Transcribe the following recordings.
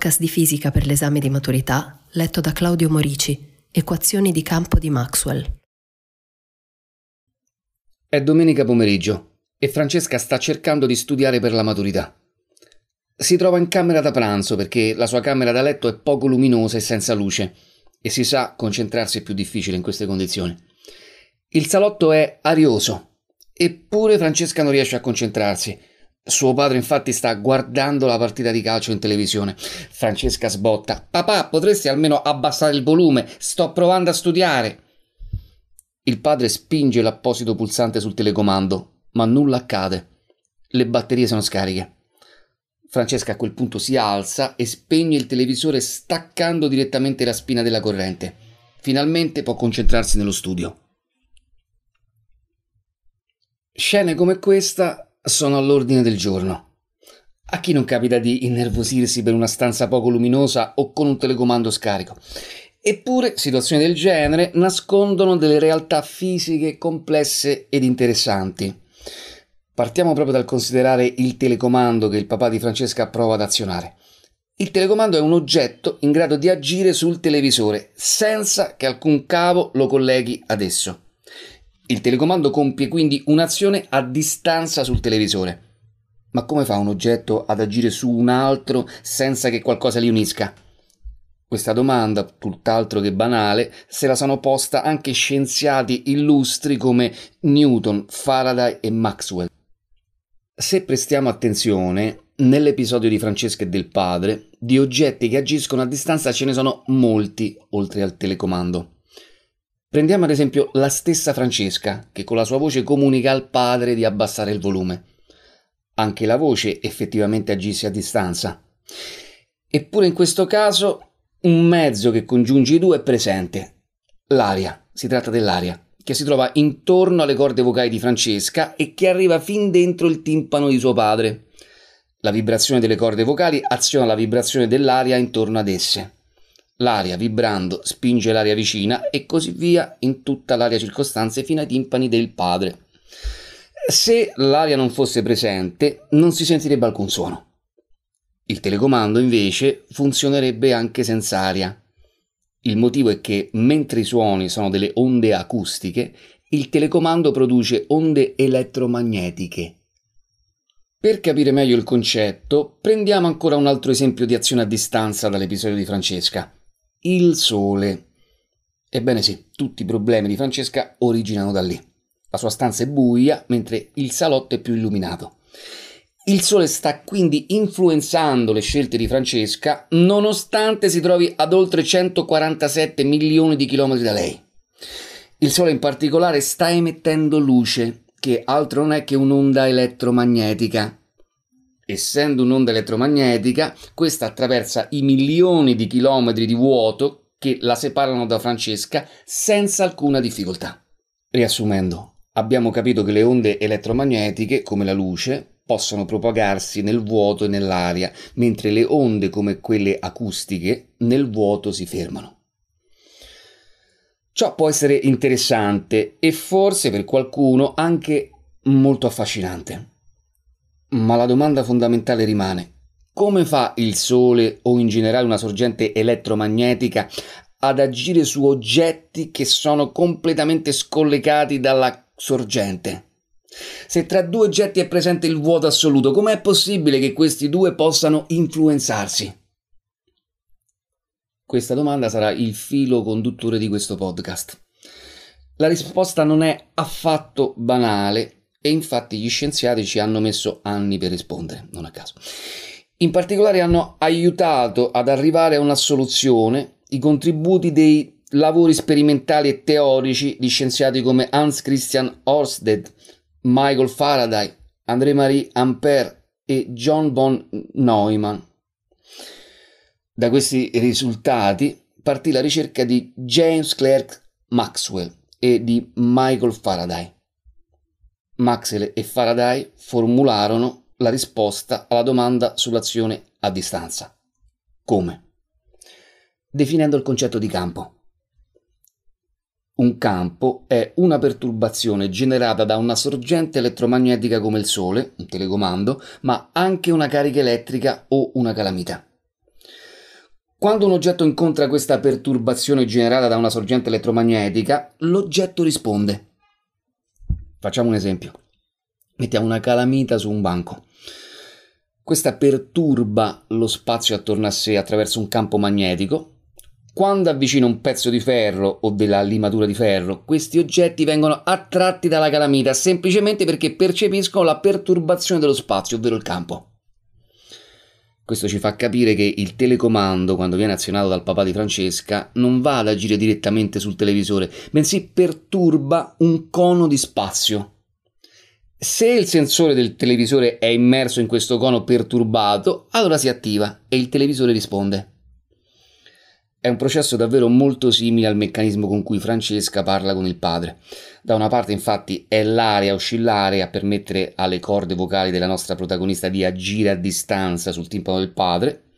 Podcast di fisica per l'esame di maturità, letto da Claudio Morici, Equazioni di campo di Maxwell. È domenica pomeriggio e Francesca sta cercando di studiare per la maturità. Si trova in camera da pranzo perché la sua camera da letto è poco luminosa e senza luce e si sa concentrarsi è più difficile in queste condizioni. Il salotto è arioso, eppure Francesca non riesce a concentrarsi suo padre infatti sta guardando la partita di calcio in televisione. Francesca sbotta. Papà, potresti almeno abbassare il volume? Sto provando a studiare. Il padre spinge l'apposito pulsante sul telecomando, ma nulla accade. Le batterie sono scariche. Francesca a quel punto si alza e spegne il televisore staccando direttamente la spina della corrente. Finalmente può concentrarsi nello studio. Scene come questa sono all'ordine del giorno. A chi non capita di innervosirsi per una stanza poco luminosa o con un telecomando scarico? Eppure situazioni del genere nascondono delle realtà fisiche complesse ed interessanti. Partiamo proprio dal considerare il telecomando che il papà di Francesca prova ad azionare. Il telecomando è un oggetto in grado di agire sul televisore senza che alcun cavo lo colleghi ad esso. Il telecomando compie quindi un'azione a distanza sul televisore. Ma come fa un oggetto ad agire su un altro senza che qualcosa li unisca? Questa domanda, tutt'altro che banale, se la sono posta anche scienziati illustri come Newton, Faraday e Maxwell. Se prestiamo attenzione, nell'episodio di Francesca e del padre, di oggetti che agiscono a distanza ce ne sono molti oltre al telecomando. Prendiamo ad esempio la stessa Francesca, che con la sua voce comunica al padre di abbassare il volume. Anche la voce effettivamente agisce a distanza. Eppure in questo caso un mezzo che congiunge i due è presente. L'aria, si tratta dell'aria, che si trova intorno alle corde vocali di Francesca e che arriva fin dentro il timpano di suo padre. La vibrazione delle corde vocali aziona la vibrazione dell'aria intorno ad esse. L'aria vibrando spinge l'aria vicina e così via in tutta l'aria circostante fino ai timpani del padre. Se l'aria non fosse presente, non si sentirebbe alcun suono. Il telecomando invece funzionerebbe anche senza aria. Il motivo è che mentre i suoni sono delle onde acustiche, il telecomando produce onde elettromagnetiche. Per capire meglio il concetto, prendiamo ancora un altro esempio di azione a distanza dall'episodio di Francesca il sole. Ebbene sì, tutti i problemi di Francesca originano da lì. La sua stanza è buia, mentre il salotto è più illuminato. Il sole sta quindi influenzando le scelte di Francesca, nonostante si trovi ad oltre 147 milioni di chilometri da lei. Il sole in particolare sta emettendo luce, che altro non è che un'onda elettromagnetica. Essendo un'onda elettromagnetica, questa attraversa i milioni di chilometri di vuoto che la separano da Francesca senza alcuna difficoltà. Riassumendo, abbiamo capito che le onde elettromagnetiche, come la luce, possono propagarsi nel vuoto e nell'aria, mentre le onde come quelle acustiche nel vuoto si fermano. Ciò può essere interessante e forse per qualcuno anche molto affascinante. Ma la domanda fondamentale rimane. Come fa il Sole o in generale una sorgente elettromagnetica ad agire su oggetti che sono completamente scollegati dalla sorgente? Se tra due oggetti è presente il vuoto assoluto, com'è possibile che questi due possano influenzarsi? Questa domanda sarà il filo conduttore di questo podcast. La risposta non è affatto banale e infatti gli scienziati ci hanno messo anni per rispondere, non a caso. In particolare hanno aiutato ad arrivare a una soluzione i contributi dei lavori sperimentali e teorici di scienziati come Hans Christian Ørsted, Michael Faraday, André-Marie Ampère e John von Neumann. Da questi risultati partì la ricerca di James Clerk Maxwell e di Michael Faraday. Maxwell e Faraday formularono la risposta alla domanda sull'azione a distanza. Come? Definendo il concetto di campo. Un campo è una perturbazione generata da una sorgente elettromagnetica come il Sole, un telecomando, ma anche una carica elettrica o una calamità. Quando un oggetto incontra questa perturbazione generata da una sorgente elettromagnetica, l'oggetto risponde. Facciamo un esempio. Mettiamo una calamita su un banco. Questa perturba lo spazio attorno a sé attraverso un campo magnetico. Quando avvicina un pezzo di ferro o della limatura di ferro, questi oggetti vengono attratti dalla calamita semplicemente perché percepiscono la perturbazione dello spazio, ovvero il campo. Questo ci fa capire che il telecomando, quando viene azionato dal papà di Francesca, non va ad agire direttamente sul televisore, bensì perturba un cono di spazio se il sensore del televisore è immerso in questo cono perturbato, allora si attiva e il televisore risponde. È un processo davvero molto simile al meccanismo con cui Francesca parla con il padre. Da una parte infatti è l'aria oscillare a permettere alle corde vocali della nostra protagonista di agire a distanza sul timpano del padre,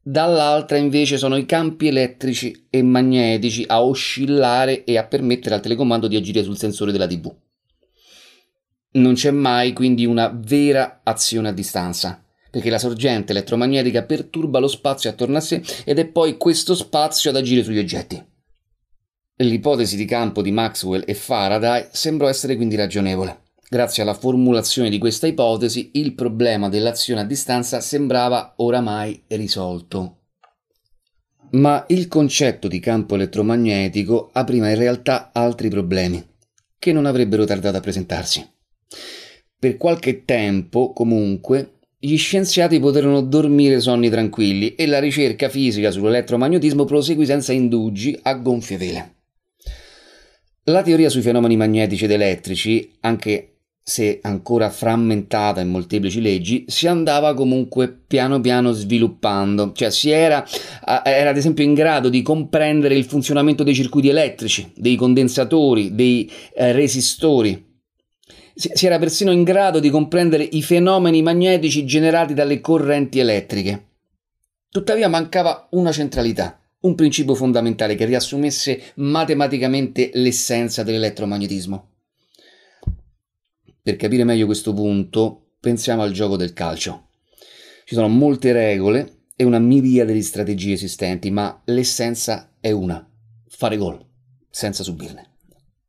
dall'altra invece sono i campi elettrici e magnetici a oscillare e a permettere al telecomando di agire sul sensore della TV. Non c'è mai quindi una vera azione a distanza, perché la sorgente elettromagnetica perturba lo spazio attorno a sé ed è poi questo spazio ad agire sugli oggetti. L'ipotesi di campo di Maxwell e Faraday sembrò essere quindi ragionevole. Grazie alla formulazione di questa ipotesi, il problema dell'azione a distanza sembrava oramai risolto. Ma il concetto di campo elettromagnetico apriva in realtà altri problemi, che non avrebbero tardato a presentarsi. Per qualche tempo, comunque, gli scienziati poterono dormire sonni tranquilli e la ricerca fisica sull'elettromagnetismo proseguì senza indugi a gonfie vele. La teoria sui fenomeni magnetici ed elettrici, anche se ancora frammentata in molteplici leggi, si andava comunque piano piano sviluppando, cioè si era, era ad esempio in grado di comprendere il funzionamento dei circuiti elettrici, dei condensatori, dei eh, resistori, si era persino in grado di comprendere i fenomeni magnetici generati dalle correnti elettriche. Tuttavia mancava una centralità, un principio fondamentale che riassumesse matematicamente l'essenza dell'elettromagnetismo. Per capire meglio questo punto, pensiamo al gioco del calcio. Ci sono molte regole e una miriade di strategie esistenti, ma l'essenza è una: fare gol, senza subirne.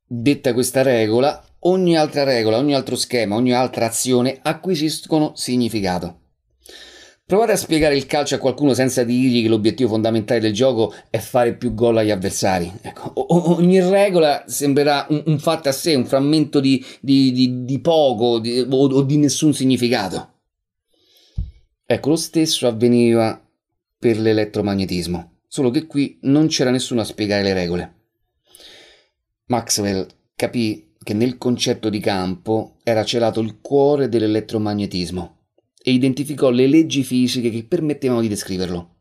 Detta questa regola, ogni altra regola, ogni altro schema, ogni altra azione acquisiscono significato. Provate a spiegare il calcio a qualcuno senza dirgli che l'obiettivo fondamentale del gioco è fare più gol agli avversari. Ecco, ogni regola sembrerà un, un, fatto a sé, un frammento di, di, di, di poco o, o di nessun significato. Ecco, lo stesso avveniva per l'elettromagnetismo, solo che qui non c'era nessuno a spiegare le regole. Maxwell capì che nel concetto di campo era celato il cuore dell'elettromagnetismo e identificò le leggi fisiche che permettevano di descriverlo.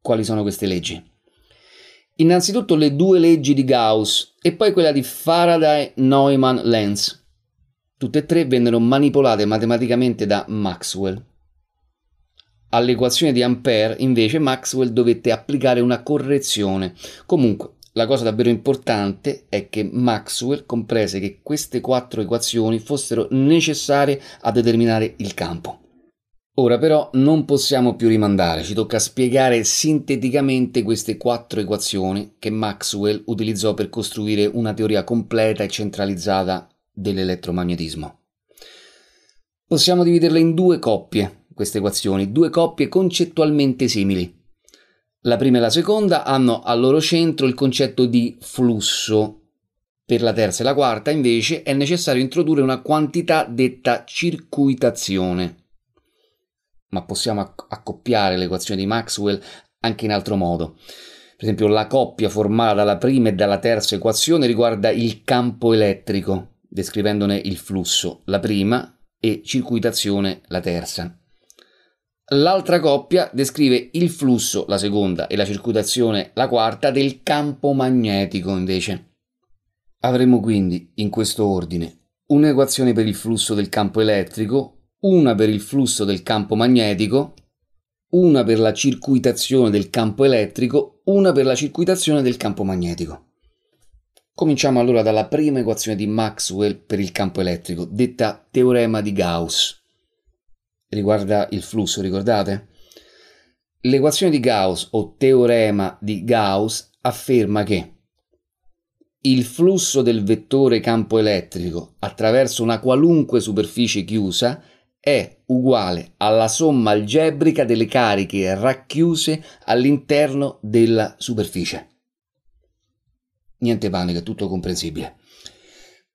Quali sono queste leggi? Innanzitutto le due leggi di Gauss e poi quella di Faraday-Neumann-Lenz. Tutte e tre vennero manipolate matematicamente da Maxwell. All'equazione di Ampère, invece, Maxwell dovette applicare una correzione. Comunque, la cosa davvero importante è che Maxwell comprese che queste quattro equazioni fossero necessarie a determinare il campo. Ora però non possiamo più rimandare, ci tocca spiegare sinteticamente queste quattro equazioni che Maxwell utilizzò per costruire una teoria completa e centralizzata dell'elettromagnetismo. Possiamo dividerle in due coppie, queste equazioni, due coppie concettualmente simili. La prima e la seconda hanno al loro centro il concetto di flusso. Per la terza e la quarta, invece, è necessario introdurre una quantità detta circuitazione. Ma possiamo accoppiare l'equazione di Maxwell anche in altro modo. Per esempio, la coppia formata dalla prima e dalla terza equazione riguarda il campo elettrico, descrivendone il flusso. La prima e circuitazione la terza. L'altra coppia descrive il flusso, la seconda, e la circuitazione, la quarta, del campo magnetico invece. Avremo quindi, in questo ordine, un'equazione per il flusso del campo elettrico, una per il flusso del campo magnetico, una per la circuitazione del campo elettrico, una per la circuitazione del campo magnetico. Cominciamo allora dalla prima equazione di Maxwell per il campo elettrico, detta teorema di Gauss riguarda il flusso, ricordate? L'equazione di Gauss o teorema di Gauss afferma che il flusso del vettore campo elettrico attraverso una qualunque superficie chiusa è uguale alla somma algebrica delle cariche racchiuse all'interno della superficie. Niente panico, è tutto comprensibile.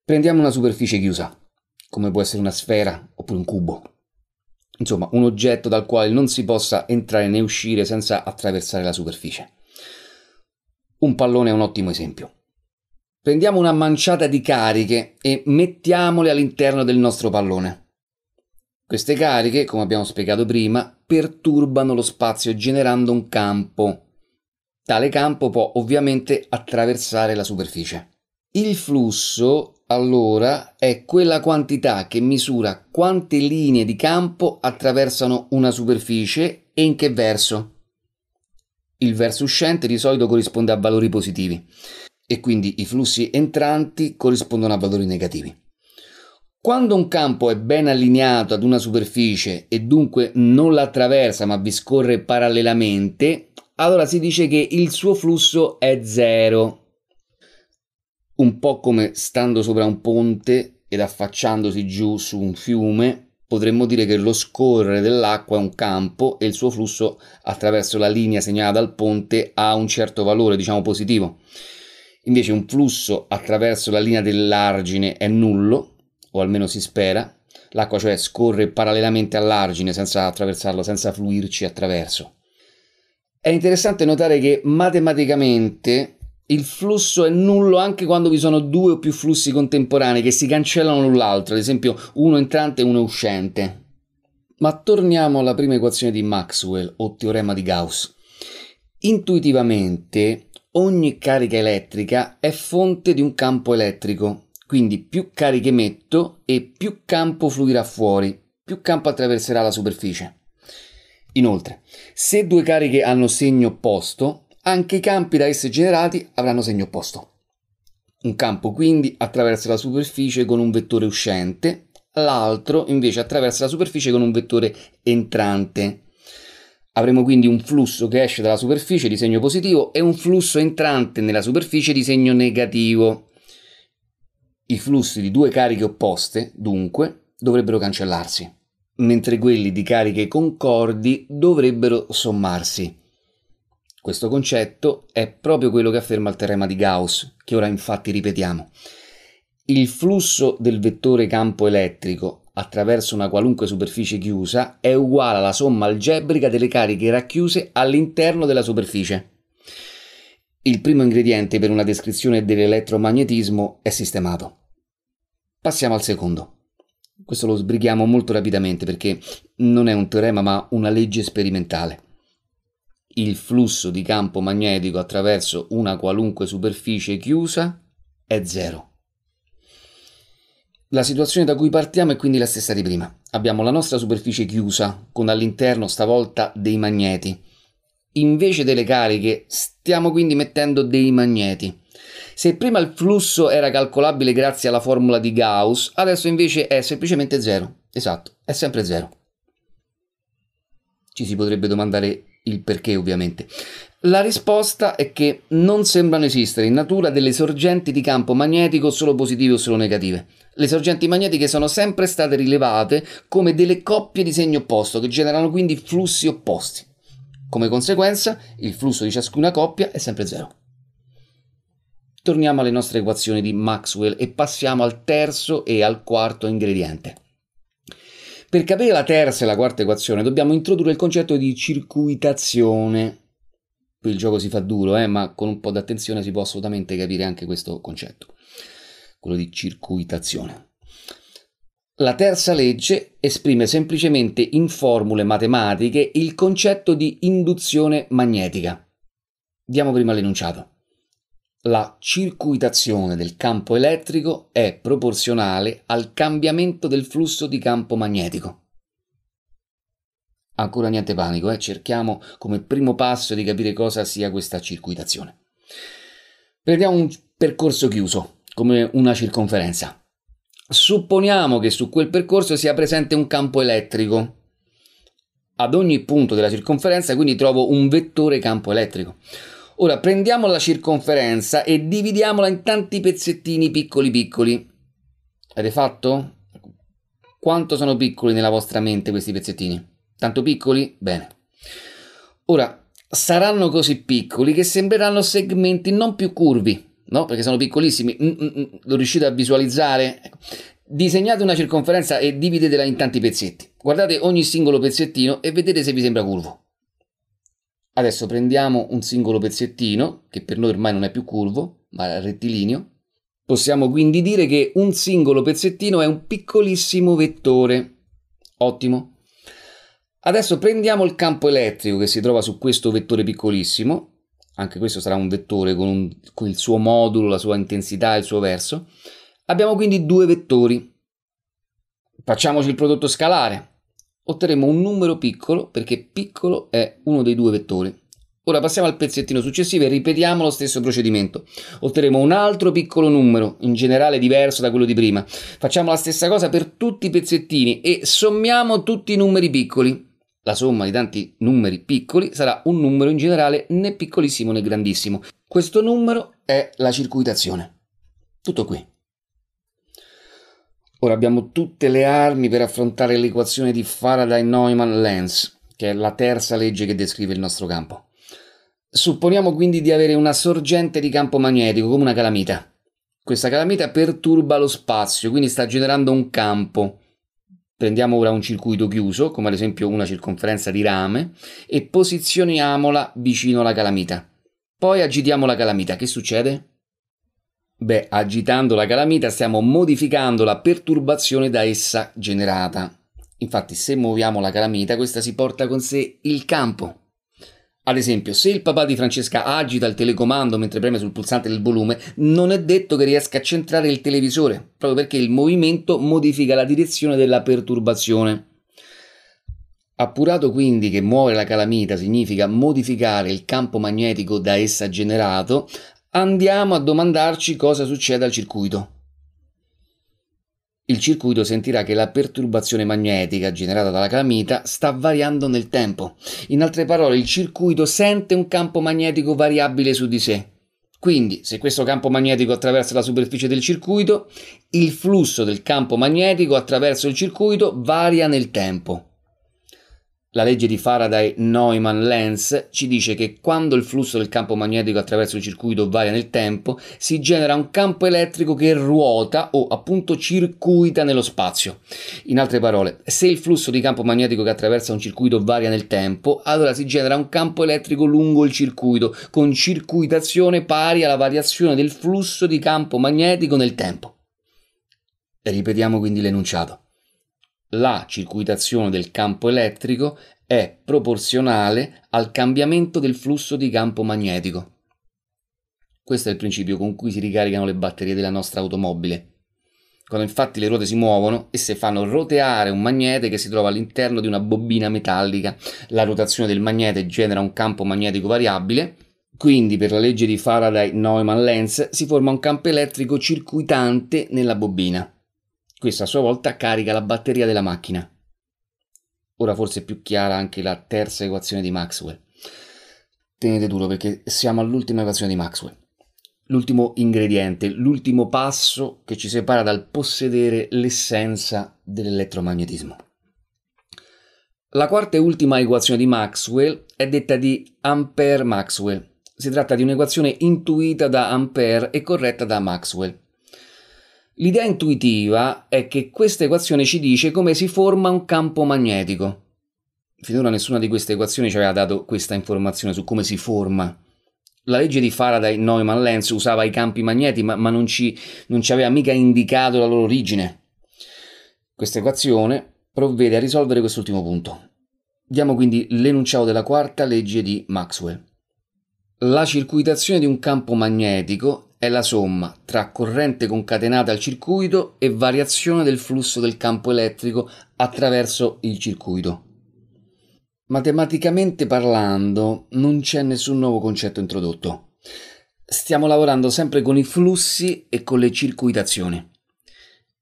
Prendiamo una superficie chiusa, come può essere una sfera oppure un cubo insomma un oggetto dal quale non si possa entrare né uscire senza attraversare la superficie. Un pallone è un ottimo esempio. Prendiamo una manciata di cariche e mettiamole all'interno del nostro pallone. Queste cariche, come abbiamo spiegato prima, perturbano lo spazio generando un campo. Tale campo può ovviamente attraversare la superficie. Il flusso allora è quella quantità che misura quante linee di campo attraversano una superficie e in che verso. Il verso uscente di solito corrisponde a valori positivi e quindi i flussi entranti corrispondono a valori negativi. Quando un campo è ben allineato ad una superficie e dunque non la attraversa ma vi scorre parallelamente, allora si dice che il suo flusso è zero un po' come stando sopra un ponte ed affacciandosi giù su un fiume, potremmo dire che lo scorrere dell'acqua è un campo e il suo flusso attraverso la linea segnata dal ponte ha un certo valore, diciamo positivo. Invece un flusso attraverso la linea dell'argine è nullo, o almeno si spera. L'acqua cioè scorre parallelamente all'argine senza attraversarlo, senza fluirci attraverso. È interessante notare che matematicamente il flusso è nullo anche quando vi sono due o più flussi contemporanei che si cancellano l'un l'altro, ad esempio uno entrante e uno uscente. Ma torniamo alla prima equazione di Maxwell o teorema di Gauss. Intuitivamente ogni carica elettrica è fonte di un campo elettrico, quindi più cariche metto e più campo fluirà fuori, più campo attraverserà la superficie. Inoltre, se due cariche hanno segno opposto, anche i campi da esse generati avranno segno opposto. Un campo quindi attraversa la superficie con un vettore uscente, l'altro invece attraversa la superficie con un vettore entrante. Avremo quindi un flusso che esce dalla superficie di segno positivo e un flusso entrante nella superficie di segno negativo. I flussi di due cariche opposte, dunque, dovrebbero cancellarsi, mentre quelli di cariche concordi dovrebbero sommarsi. Questo concetto è proprio quello che afferma il teorema di Gauss, che ora infatti ripetiamo. Il flusso del vettore campo elettrico attraverso una qualunque superficie chiusa è uguale alla somma algebrica delle cariche racchiuse all'interno della superficie. Il primo ingrediente per una descrizione dell'elettromagnetismo è sistemato. Passiamo al secondo. Questo lo sbrighiamo molto rapidamente perché non è un teorema ma una legge sperimentale il flusso di campo magnetico attraverso una qualunque superficie chiusa è zero. La situazione da cui partiamo è quindi la stessa di prima. Abbiamo la nostra superficie chiusa con all'interno stavolta dei magneti. Invece delle cariche stiamo quindi mettendo dei magneti. Se prima il flusso era calcolabile grazie alla formula di Gauss, adesso invece è semplicemente zero. Esatto, è sempre zero. Ci si potrebbe domandare il perché ovviamente. La risposta è che non sembrano esistere in natura delle sorgenti di campo magnetico solo positive o solo negative. Le sorgenti magnetiche sono sempre state rilevate come delle coppie di segno opposto che generano quindi flussi opposti. Come conseguenza, il flusso di ciascuna coppia è sempre zero. Torniamo alle nostre equazioni di Maxwell e passiamo al terzo e al quarto ingrediente. Per capire la terza e la quarta equazione dobbiamo introdurre il concetto di circuitazione. Qui il gioco si fa duro, eh, ma con un po' di attenzione si può assolutamente capire anche questo concetto, quello di circuitazione. La terza legge esprime semplicemente in formule matematiche il concetto di induzione magnetica. Diamo prima l'enunciato. La circuitazione del campo elettrico è proporzionale al cambiamento del flusso di campo magnetico. Ancora niente panico, eh? cerchiamo come primo passo di capire cosa sia questa circuitazione. Prendiamo un percorso chiuso, come una circonferenza. Supponiamo che su quel percorso sia presente un campo elettrico. Ad ogni punto della circonferenza quindi trovo un vettore campo elettrico. Ora prendiamo la circonferenza e dividiamola in tanti pezzettini piccoli piccoli. Avete fatto? Quanto sono piccoli nella vostra mente questi pezzettini? Tanto piccoli? Bene. Ora, saranno così piccoli che sembreranno segmenti non più curvi, no? Perché sono piccolissimi. Mm, mm, mm. Lo riuscite a visualizzare? Ecco. Disegnate una circonferenza e dividetela in tanti pezzetti. Guardate ogni singolo pezzettino e vedete se vi sembra curvo. Adesso prendiamo un singolo pezzettino, che per noi ormai non è più curvo, ma rettilineo. Possiamo quindi dire che un singolo pezzettino è un piccolissimo vettore. Ottimo. Adesso prendiamo il campo elettrico che si trova su questo vettore piccolissimo, anche questo sarà un vettore con, un, con il suo modulo, la sua intensità, il suo verso. Abbiamo quindi due vettori. Facciamoci il prodotto scalare. Otterremo un numero piccolo perché piccolo è uno dei due vettori. Ora passiamo al pezzettino successivo e ripetiamo lo stesso procedimento. Otterremo un altro piccolo numero, in generale diverso da quello di prima. Facciamo la stessa cosa per tutti i pezzettini e sommiamo tutti i numeri piccoli la somma di tanti numeri piccoli sarà un numero in generale né piccolissimo né grandissimo. Questo numero è la circuitazione. Tutto qui. Ora abbiamo tutte le armi per affrontare l'equazione di Faraday-Neumann-Lenz, che è la terza legge che descrive il nostro campo. Supponiamo quindi di avere una sorgente di campo magnetico come una calamita. Questa calamita perturba lo spazio, quindi sta generando un campo Prendiamo ora un circuito chiuso, come ad esempio una circonferenza di rame, e posizioniamola vicino alla calamita. Poi agitiamo la calamita. Che succede? Beh, agitando la calamita stiamo modificando la perturbazione da essa generata. Infatti, se muoviamo la calamita, questa si porta con sé il campo. Ad esempio, se il papà di Francesca agita il telecomando mentre preme sul pulsante del volume, non è detto che riesca a centrare il televisore, proprio perché il movimento modifica la direzione della perturbazione. Appurato quindi che muovere la calamita significa modificare il campo magnetico da essa generato, andiamo a domandarci cosa succede al circuito il circuito sentirà che la perturbazione magnetica generata dalla calamita sta variando nel tempo. In altre parole, il circuito sente un campo magnetico variabile su di sé. Quindi, se questo campo magnetico attraversa la superficie del circuito, il flusso del campo magnetico attraverso il circuito varia nel tempo. La legge di Faraday-Neumann-Lenz ci dice che quando il flusso del campo magnetico attraverso il circuito varia nel tempo, si genera un campo elettrico che ruota o appunto circuita nello spazio. In altre parole, se il flusso di campo magnetico che attraversa un circuito varia nel tempo, allora si genera un campo elettrico lungo il circuito, con circuitazione pari alla variazione del flusso di campo magnetico nel tempo. Ripetiamo quindi l'enunciato la circuitazione del campo elettrico è proporzionale al cambiamento del flusso di campo magnetico. Questo è il principio con cui si ricaricano le batterie della nostra automobile. Quando infatti le ruote si muovono, esse fanno roteare un magnete che si trova all'interno di una bobina metallica. La rotazione del magnete genera un campo magnetico variabile, quindi per la legge di Faraday-Neumann-Lenz si forma un campo elettrico circuitante nella bobina. Questa a sua volta carica la batteria della macchina. Ora forse è più chiara anche la terza equazione di Maxwell. Tenete duro perché siamo all'ultima equazione di Maxwell. L'ultimo ingrediente, l'ultimo passo che ci separa dal possedere l'essenza dell'elettromagnetismo. La quarta e ultima equazione di Maxwell è detta di Ampere-Maxwell. Si tratta di un'equazione intuita da Ampere e corretta da Maxwell. L'idea intuitiva è che questa equazione ci dice come si forma un campo magnetico. Finora nessuna di queste equazioni ci aveva dato questa informazione su come si forma. La legge di Faraday-Neumann-Lenz usava i campi magneti, ma, ma non, ci, non ci aveva mica indicato la loro origine. Questa equazione provvede a risolvere quest'ultimo punto. Diamo quindi l'enunciato della quarta legge di Maxwell. La circuitazione di un campo magnetico è la somma tra corrente concatenata al circuito e variazione del flusso del campo elettrico attraverso il circuito. Matematicamente parlando, non c'è nessun nuovo concetto introdotto. Stiamo lavorando sempre con i flussi e con le circuitazioni.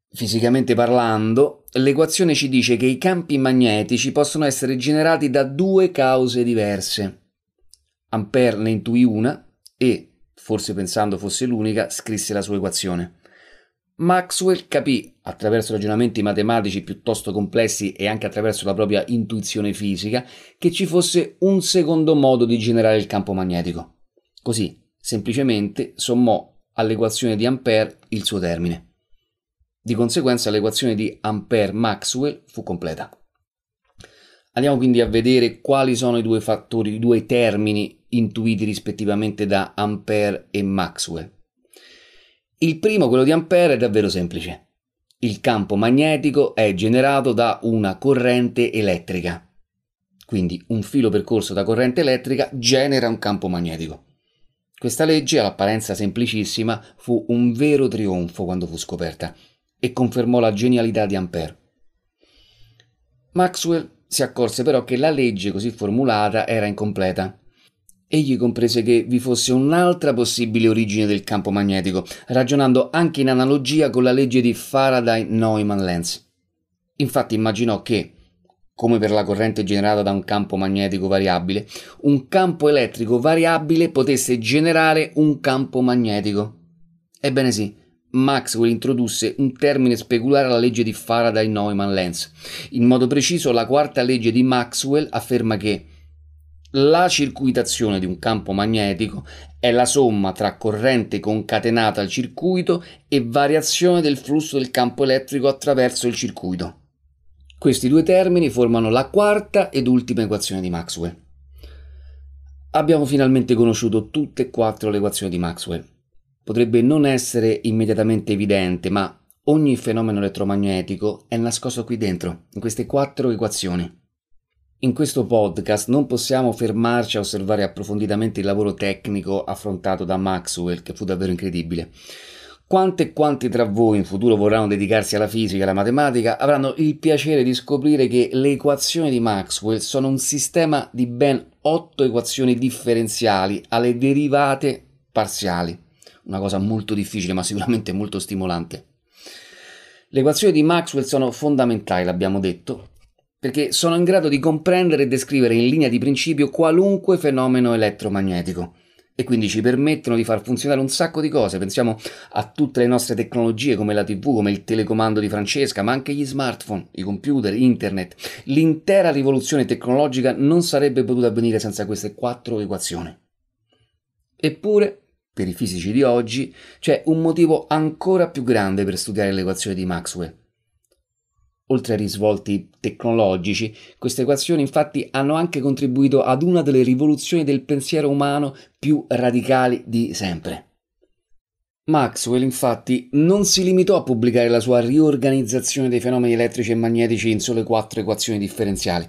Fisicamente parlando, l'equazione ci dice che i campi magnetici possono essere generati da due cause diverse. Ampère ne intuì una e, forse pensando fosse l'unica, scrisse la sua equazione. Maxwell capì, attraverso ragionamenti matematici piuttosto complessi e anche attraverso la propria intuizione fisica, che ci fosse un secondo modo di generare il campo magnetico. Così, semplicemente, sommò all'equazione di Ampère il suo termine. Di conseguenza l'equazione di Ampère-Maxwell fu completa. Andiamo quindi a vedere quali sono i due fattori, i due termini intuiti rispettivamente da Ampère e Maxwell. Il primo, quello di Ampère, è davvero semplice. Il campo magnetico è generato da una corrente elettrica. Quindi un filo percorso da corrente elettrica genera un campo magnetico. Questa legge, all'apparenza semplicissima, fu un vero trionfo quando fu scoperta e confermò la genialità di Ampère. Maxwell si accorse però che la legge così formulata era incompleta. Egli comprese che vi fosse un'altra possibile origine del campo magnetico, ragionando anche in analogia con la legge di Faraday-Neumann-Lenz. Infatti immaginò che, come per la corrente generata da un campo magnetico variabile, un campo elettrico variabile potesse generare un campo magnetico. Ebbene sì, Maxwell introdusse un termine speculare alla legge di Faraday-Neumann-Lenz. In modo preciso, la quarta legge di Maxwell afferma che la circuitazione di un campo magnetico è la somma tra corrente concatenata al circuito e variazione del flusso del campo elettrico attraverso il circuito. Questi due termini formano la quarta ed ultima equazione di Maxwell. Abbiamo finalmente conosciuto tutte e quattro le equazioni di Maxwell potrebbe non essere immediatamente evidente, ma ogni fenomeno elettromagnetico è nascosto qui dentro, in queste quattro equazioni. In questo podcast non possiamo fermarci a osservare approfonditamente il lavoro tecnico affrontato da Maxwell, che fu davvero incredibile. Quante e quanti tra voi in futuro vorranno dedicarsi alla fisica e alla matematica avranno il piacere di scoprire che le equazioni di Maxwell sono un sistema di ben otto equazioni differenziali alle derivate parziali una cosa molto difficile ma sicuramente molto stimolante. Le equazioni di Maxwell sono fondamentali, l'abbiamo detto, perché sono in grado di comprendere e descrivere in linea di principio qualunque fenomeno elettromagnetico e quindi ci permettono di far funzionare un sacco di cose. Pensiamo a tutte le nostre tecnologie come la TV, come il telecomando di Francesca, ma anche gli smartphone, i computer, internet. L'intera rivoluzione tecnologica non sarebbe potuta avvenire senza queste quattro equazioni. Eppure per i fisici di oggi, c'è un motivo ancora più grande per studiare le equazioni di Maxwell. Oltre ai risvolti tecnologici, queste equazioni infatti hanno anche contribuito ad una delle rivoluzioni del pensiero umano più radicali di sempre. Maxwell infatti non si limitò a pubblicare la sua riorganizzazione dei fenomeni elettrici e magnetici in sole quattro equazioni differenziali.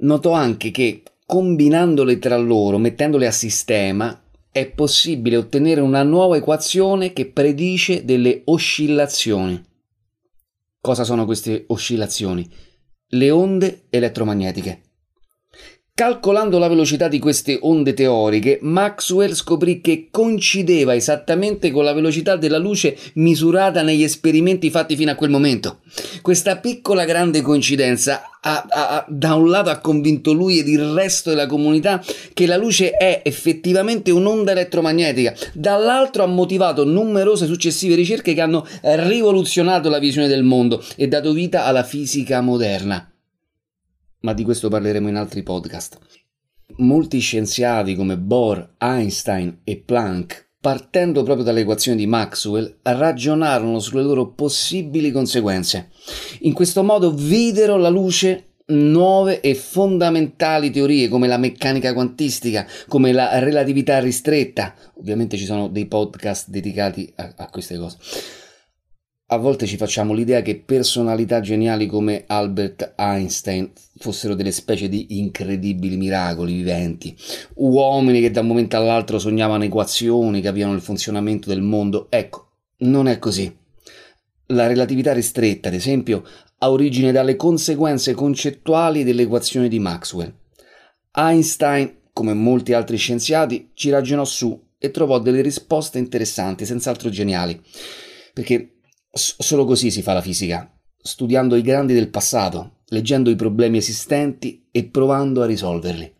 Notò anche che, combinandole tra loro, mettendole a sistema, è possibile ottenere una nuova equazione che predice delle oscillazioni. Cosa sono queste oscillazioni? Le onde elettromagnetiche. Calcolando la velocità di queste onde teoriche, Maxwell scoprì che coincideva esattamente con la velocità della luce misurata negli esperimenti fatti fino a quel momento. Questa piccola grande coincidenza ha, ha, da un lato ha convinto lui ed il resto della comunità che la luce è effettivamente un'onda elettromagnetica, dall'altro ha motivato numerose successive ricerche che hanno rivoluzionato la visione del mondo e dato vita alla fisica moderna ma di questo parleremo in altri podcast. Molti scienziati come Bohr, Einstein e Planck, partendo proprio dalle equazioni di Maxwell, ragionarono sulle loro possibili conseguenze. In questo modo videro la luce nuove e fondamentali teorie come la meccanica quantistica, come la relatività ristretta. Ovviamente ci sono dei podcast dedicati a, a queste cose a volte ci facciamo l'idea che personalità geniali come Albert Einstein fossero delle specie di incredibili miracoli viventi, uomini che da un momento all'altro sognavano equazioni, capivano il funzionamento del mondo. Ecco, non è così. La relatività ristretta, ad esempio, ha origine dalle conseguenze concettuali delle equazioni di Maxwell. Einstein, come molti altri scienziati, ci ragionò su e trovò delle risposte interessanti, senz'altro geniali, perché solo così si fa la fisica, studiando i grandi del passato, leggendo i problemi esistenti e provando a risolverli.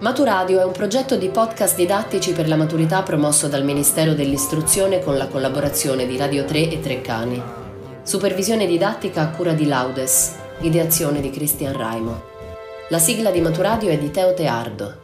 Maturadio è un progetto di podcast didattici per la maturità promosso dal Ministero dell'Istruzione con la collaborazione di Radio 3 e Treccani. Supervisione didattica a cura di Laudes, ideazione di Cristian Raimo. La sigla di Maturadio è di Teo Teardo